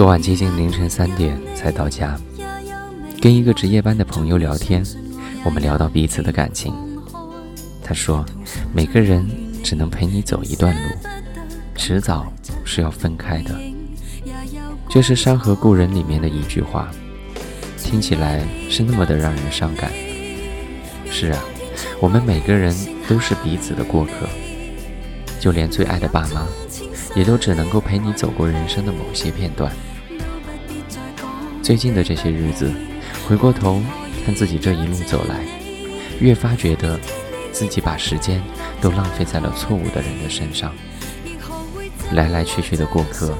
昨晚接近凌晨三点才到家，跟一个值夜班的朋友聊天，我们聊到彼此的感情。他说：“每个人只能陪你走一段路，迟早是要分开的。”这是《山河故人》里面的一句话，听起来是那么的让人伤感。是啊，我们每个人都是彼此的过客，就连最爱的爸妈。也都只能够陪你走过人生的某些片段。最近的这些日子，回过头看自己这一路走来，越发觉得自己把时间都浪费在了错误的人的身上。来来去去的过客，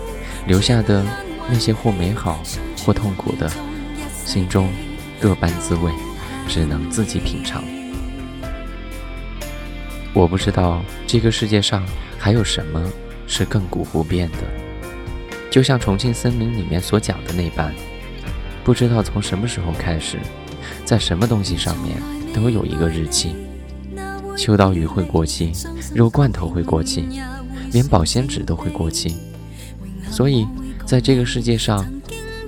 留下的那些或美好或痛苦的，心中各般滋味，只能自己品尝。我不知道这个世界上还有什么。是亘古不变的，就像重庆森林里面所讲的那般，不知道从什么时候开始，在什么东西上面都有一个日期。秋刀鱼会过期，肉罐头会过期，连保鲜纸都会过期。所以，在这个世界上，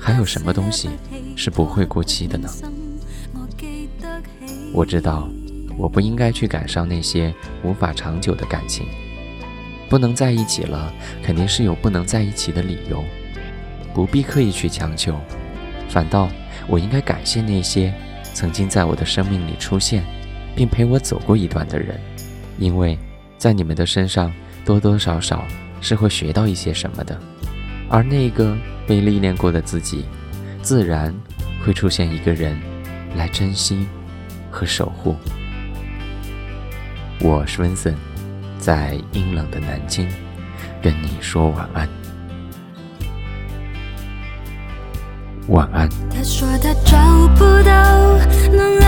还有什么东西是不会过期的呢？我知道，我不应该去感伤那些无法长久的感情。不能在一起了，肯定是有不能在一起的理由，不必刻意去强求。反倒，我应该感谢那些曾经在我的生命里出现，并陪我走过一段的人，因为在你们的身上多多少少是会学到一些什么的。而那个被历练过的自己，自然会出现一个人来珍惜和守护。我是温森。在阴冷的南京，跟你说晚安。晚安。他说他找不到能